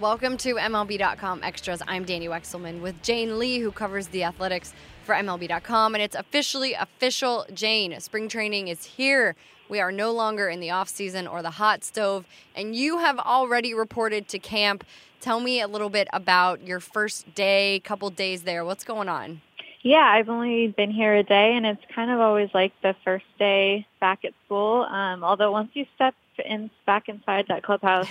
Welcome to MLB.com Extras. I'm Danny Wexelman with Jane Lee, who covers the athletics for MLB.com. And it's officially official, Jane. Spring training is here. We are no longer in the off season or the hot stove. And you have already reported to camp. Tell me a little bit about your first day, couple days there. What's going on? Yeah, I've only been here a day, and it's kind of always like the first day back at school. Um, although once you step in back inside that clubhouse,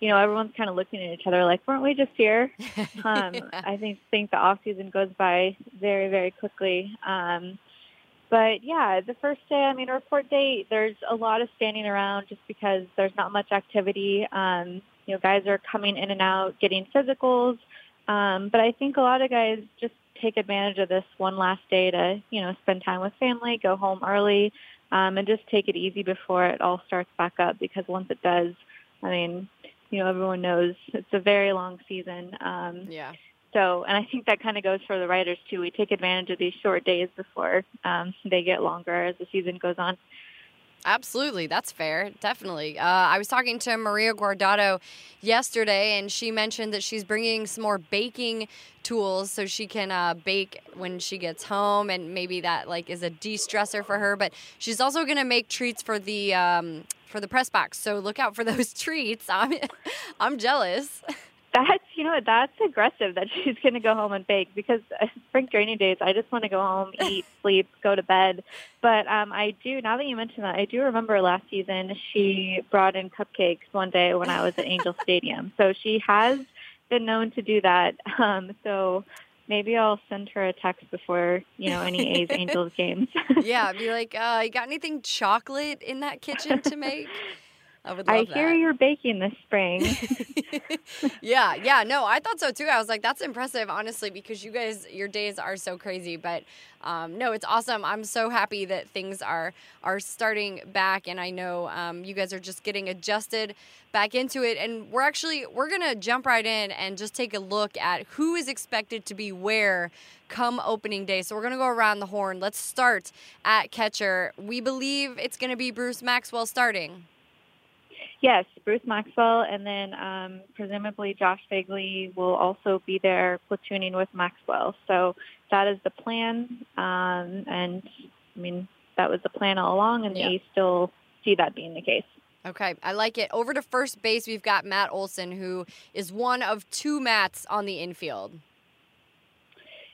you know everyone's kind of looking at each other like, "Weren't we just here?" Um, I think think the off season goes by very very quickly. Um, but yeah, the first day, I mean, report day, there's a lot of standing around just because there's not much activity. Um, you know, guys are coming in and out, getting physicals. Um, but I think a lot of guys just take advantage of this one last day to, you know, spend time with family, go home early, um, and just take it easy before it all starts back up. Because once it does, I mean, you know, everyone knows it's a very long season. Um, Yeah. so, and I think that kind of goes for the writers too. We take advantage of these short days before um, they get longer as the season goes on. Absolutely, that's fair. Definitely. Uh, I was talking to Maria Guardado yesterday, and she mentioned that she's bringing some more baking tools so she can uh, bake when she gets home, and maybe that like is a de-stressor for her. But she's also going to make treats for the um, for the press box. So look out for those treats. I'm I'm jealous. That's you know that's aggressive that she's going to go home and bake because uh, spring training days I just want to go home, eat, sleep, go to bed. But um I do now that you mention that I do remember last season she brought in cupcakes one day when I was at Angel Stadium. So she has been known to do that. Um so maybe I'll send her a text before you know any A's Angels games. yeah, be like, uh, you got anything chocolate in that kitchen to make? I would love I that. hear you're baking this spring. yeah, yeah, no, I thought so too. I was like, that's impressive, honestly, because you guys, your days are so crazy. But um, no, it's awesome. I'm so happy that things are are starting back, and I know um, you guys are just getting adjusted back into it. And we're actually we're gonna jump right in and just take a look at who is expected to be where come opening day. So we're gonna go around the horn. Let's start at catcher. We believe it's gonna be Bruce Maxwell starting. Yes, Bruce Maxwell, and then um, presumably Josh Phegley will also be there platooning with Maxwell. So that is the plan, um, and I mean that was the plan all along, and Yeah. they still see that being the case. Okay, I like it. Over to first base, we've got Matt Olson, who is one of two Matts on the infield.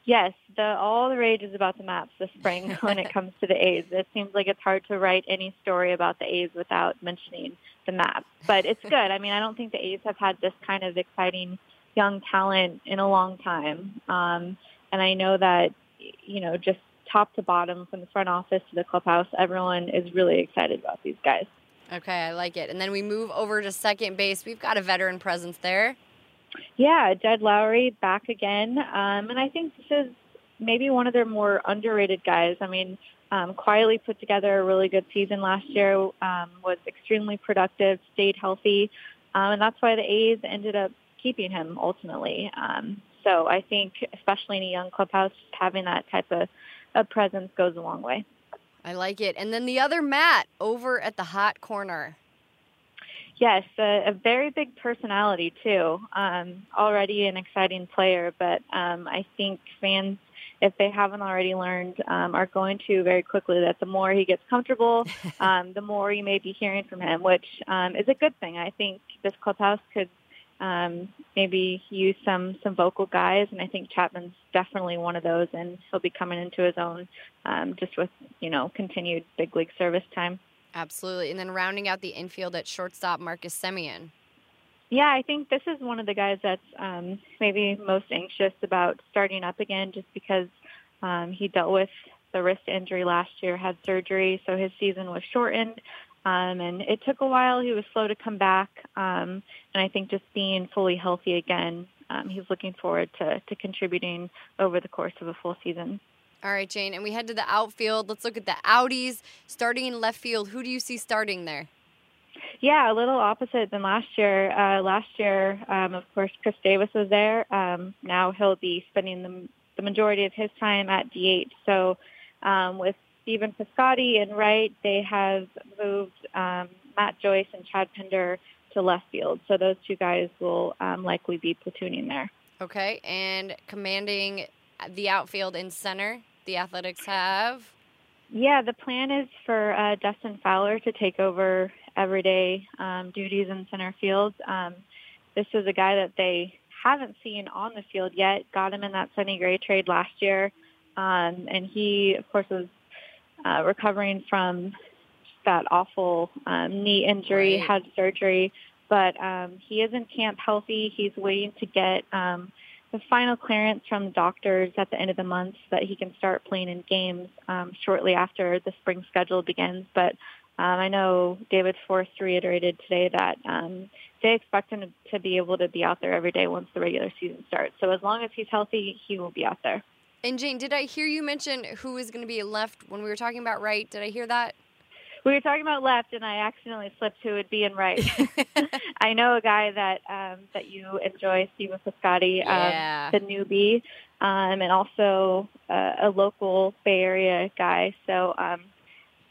Yes, the all the rage is about the Matts this spring when it comes to the A's. It seems like it's hard to write any story about the A's without mentioning the Matts. But it's good. I mean, I don't think the A's have had this kind of exciting young talent in a long time. Um, and I know that, you know, just top to bottom from the front office to the clubhouse, everyone is really excited about these guys. Okay, I like it. And then we move over to second base. We've got a veteran presence there. Yeah, Jed Lowrie back again. Um, and I think this is maybe one of their more underrated guys. I mean, um, quietly put together a really good season last year, um, was extremely productive, stayed healthy. Um, and that's why the A's ended up keeping him ultimately. Um, so I think, especially in a young clubhouse, having that type of, of presence goes a long way. I like it. And then the other Matt over at the hot corner. Yes, a, a very big personality too. Um, already an exciting player, but um, I think fans, if they haven't already learned, um, are going to very quickly that the more he gets comfortable, um, the more you may be hearing from him, which um, is a good thing. I think this clubhouse could um, maybe use some some vocal guys, and I think Chapman's definitely one of those, and he'll be coming into his own um, just with you know continued big league service time. Absolutely. And then rounding out the infield at shortstop, Marcus Semien. Yeah, I think this is one of the guys that's um, maybe most anxious about starting up again just because um, he dealt with the wrist injury last year, had surgery, so his season was shortened. Um, and it took a while. He was slow to come back. Um, and I think just being fully healthy again um, he's looking forward to, to contributing over the course of a full season. All right, Jane, and we head to the outfield. Let's look at the Audis starting in left field. Who do you see starting there? Yeah, a little opposite than last year. Uh, last year, um, of course, Khris Davis was there. Um, now he'll be spending the, the majority of his time at DH. So um, with Stephen Piscotty and right, they have moved um, Matt Joyce and Chad Pinder to left field. So those two guys will um, likely be platooning there. Okay, and commanding the outfield in center, the Athletics have. Yeah, the plan is for uh, Dustin Fowler to take over everyday um, duties in center field. Um, this is a guy that they haven't seen on the field yet. Got him in that Sonny Gray trade last year, um, and he, of course, was uh, recovering from that awful um, knee injury, right. had surgery, but um, he is in camp healthy. He's waiting to get um, the final clearance from doctors at the end of the month so that he can start playing in games um, shortly after the spring schedule begins. But um, I know David Forst reiterated today that um, they expect him to, to be able to be out there every day once the regular season starts. So as long as he's healthy, he will be out there. And Jane, did I hear you mention who is going to be left when we were talking about right? Did I hear that? We were talking about left, and I accidentally slipped who would be in right. I know a guy that um, that you enjoy, Stephen Piscotty, yeah. um, the newbie, um, and also uh, a local Bay Area guy. So, um,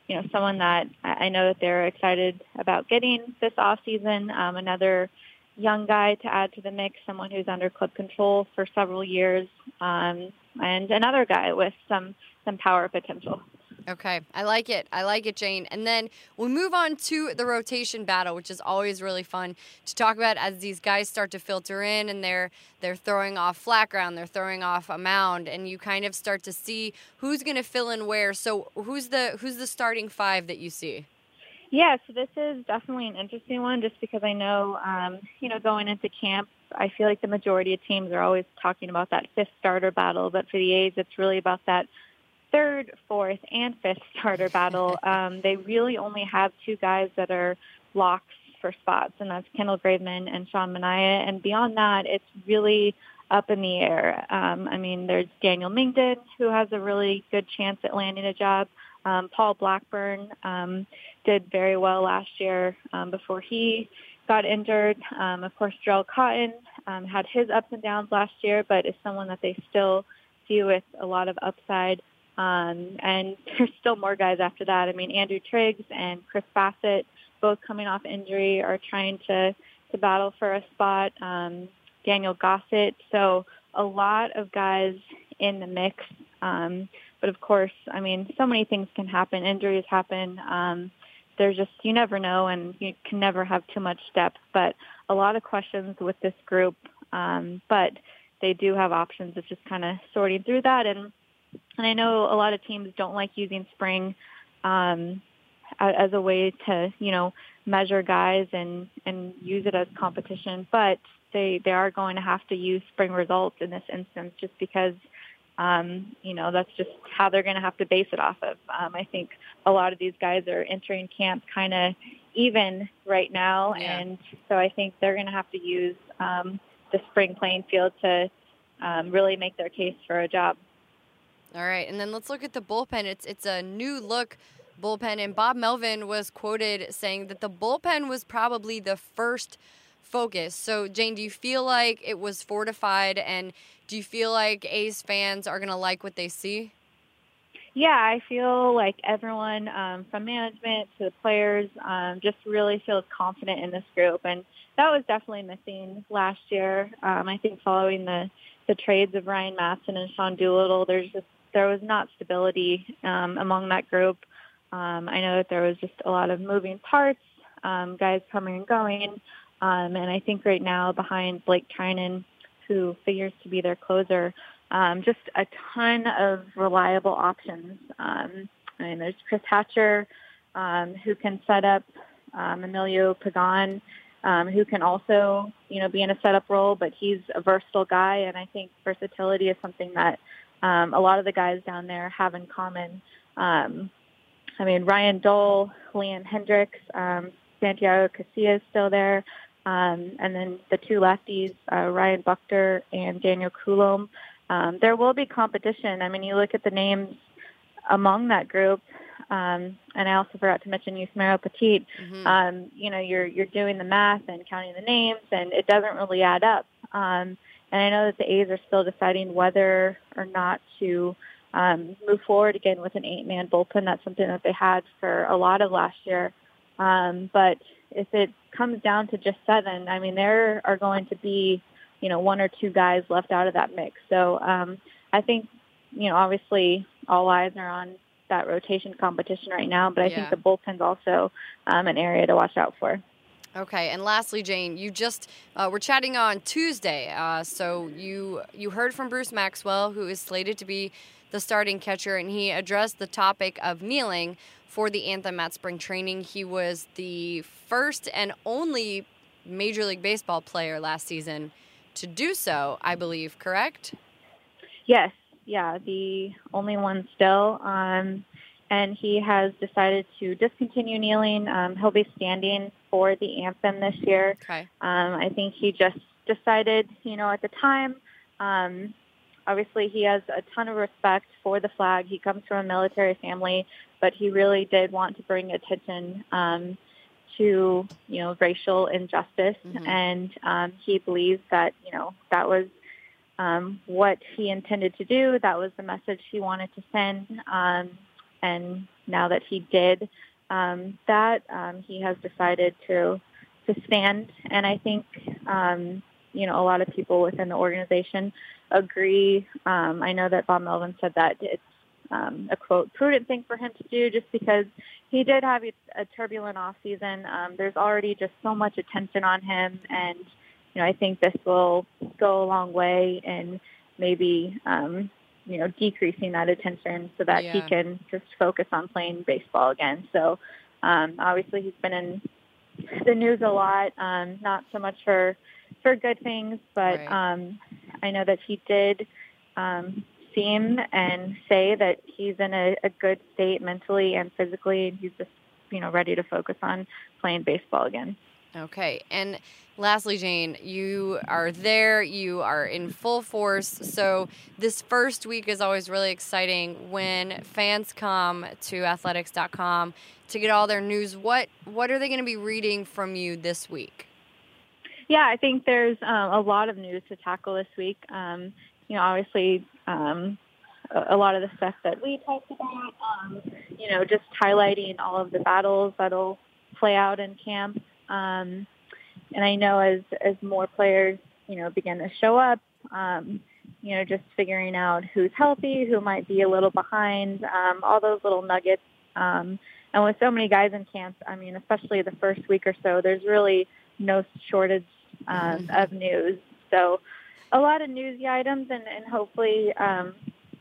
you know, someone that I know that they're excited about getting this off season. Um, another young guy to add to the mix, someone who's under club control for several years, um, and another guy with some some power potential. Okay, I like it. I like it, Jane. And then we move on to the rotation battle, which is always really fun to talk about as these guys start to filter in and they're they're throwing off flat ground, they're throwing off a mound, and you kind of start to see who's going to fill in where. So who's the who's the starting five that you see? Yeah, so this is definitely an interesting one, just because I know, um, you know, going into camp, I feel like the majority of teams are always talking about that fifth starter battle, but for the A's, it's really about that third, fourth, and fifth starter battle, um, they really only have two guys that are locks for spots, and that's Kendall Graveman and Sean Manaea. And beyond that, it's really up in the air. Um, I mean, there's Daniel Mengden, who has a really good chance at landing a job. Um, Paul Blackburn um, did very well last year um, before he got injured. Um, of course, Jharel Cotton um, had his ups and downs last year, but is someone that they still see with a lot of upside. Um, and there's still more guys after that. I mean, Andrew Triggs and Chris Bassitt, both coming off injury, are trying to, to battle for a spot. Um, Daniel Gossett. So a lot of guys in the mix. Um, but of course, I mean, so many things can happen. Injuries happen. Um, there's just, you never know, and you can never have too much depth. But a lot of questions with this group. Um, but they do have options. It's just kind of sorting through that and and I know a lot of teams don't like using spring um, as a way to, you know, measure guys and and use it as competition, but they they are going to have to use spring results in this instance, just because. Um, you know, that's just how they're going to have to base it off of. Um, I think a lot of these guys are entering camp kind of even right now, Yeah. and so I think they're going to have to use um, the spring playing field to um, really make their case for a job. All right, and then let's look at the bullpen. It's it's a new look bullpen, and Bob Melvin was quoted saying that the bullpen was probably the first focus. So, Jane, do you feel like it was fortified, and do you feel like A's fans are gonna like what they see? Yeah, I feel like everyone um, from management to the players um, just really feels confident in this group, and that was definitely missing last year. Um, I think following the the trades of Ryan Madson and Sean Doolittle, there's just there was not stability um, among that group. Um, I know that there was just a lot of moving parts, um, guys coming and going, um, and I think right now behind Blake Treinen, who figures to be their closer, um, just a ton of reliable options. Um, mean, there's Chris Hatcher, um, who can set up um, Emilio Pagan, um, who can also, you know, be in a setup role, but he's a versatile guy, and I think versatility is something that um, a lot of the guys down there have in common. Um, I mean, Ryan Dull, Liam Hendriks, um, Santiago Casillas still there. Um, and then the two lefties, uh, Ryan Buchter and Daniel Coulombe. Um, there will be competition. I mean, you look at the names among that group, um, and I also forgot to mention Yusmeiro Petit. Mm-hmm. Um, you know, you're you're doing the math and counting the names, and it doesn't really add up. Um, and I know that the A's are still deciding whether or not to um, move forward again with an eight-man bullpen. That's something that they had for a lot of last year. Um, but if it comes down to just seven, I mean, there are going to be, you know, one or two guys left out of that mix. So um, I think, you know, obviously all eyes are on that rotation competition right now, but I yeah. think the bullpen's also um, an area to watch out for. Okay, and lastly, Jane, you just uh, were chatting on Tuesday, uh, so you you heard from Bruce Maxwell, who is slated to be the starting catcher, and he addressed the topic of kneeling for the anthem at spring training. He was the first and only Major League Baseball player last season to do so, I believe, correct? Yes, yeah, the only one still. Um, and he has decided to discontinue kneeling. Um, he'll be standing for the anthem this year. Okay. Um, I think he just decided, you know, at the time, um, obviously he has a ton of respect for the flag. He comes from a military family, but he really did want to bring attention um, to, you know, racial injustice. Mm-hmm. And um, he believes that, you know, that was um, what he intended to do. That was the message he wanted to send. Um, and now that he did um, that, um, he has decided to to stand. And I think um, you know a lot of people within the organization agree. Um, I know that Bob Melvin said that it's um, a quote prudent thing for him to do, just because he did have a turbulent off season. Um, there's already just so much attention on him, and you know I think this will go a long way in maybe um, you know, decreasing that attention so that yeah. he can just focus on playing baseball again. So um, obviously he's been in the news a lot, um, not so much for for good things, but right. um, I know that he did um, seem and say that he's in a, a good state mentally and physically, and he's just you know ready to focus on playing baseball again. Okay. And lastly, Jane, you are there, you are in full force. So, this first week is always really exciting when fans come to athletics.com to get all their news. What what are they going to be reading from you this week? Yeah, I think there's um, a lot of news to tackle this week. Um, you know, obviously, um, a, lot of the stuff that we talked about, um, you know, just highlighting all of the battles that'll play out in camp. Um, and I know as as more players, you know, begin to show up, um, you know, just figuring out who's healthy, who might be a little behind, um, all those little nuggets. Um, and with so many guys in camp, I mean, especially the first week or so, there's really no shortage um, of news. So a lot of newsy items, and, and hopefully, um,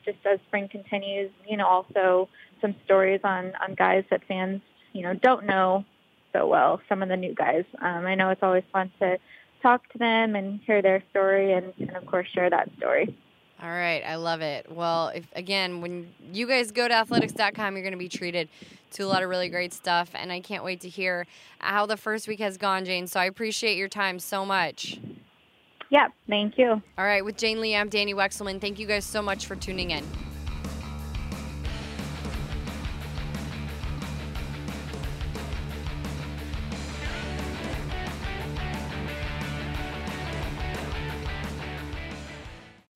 just as spring continues, you know, also some stories on on guys that fans, you know, don't know so well, some of the new guys. Um, I know it's always fun to talk to them and hear their story and, and of course share that story. All right, I love it. Well, if again, when you guys go to athletics.com, you're going to be treated to a lot of really great stuff, and I can't wait to hear how the first week has gone, Jane. So I appreciate your time so much. Yeah, thank you. All right, with Jane Lee, I'm Danny Wexelman. Thank you guys so much for tuning in.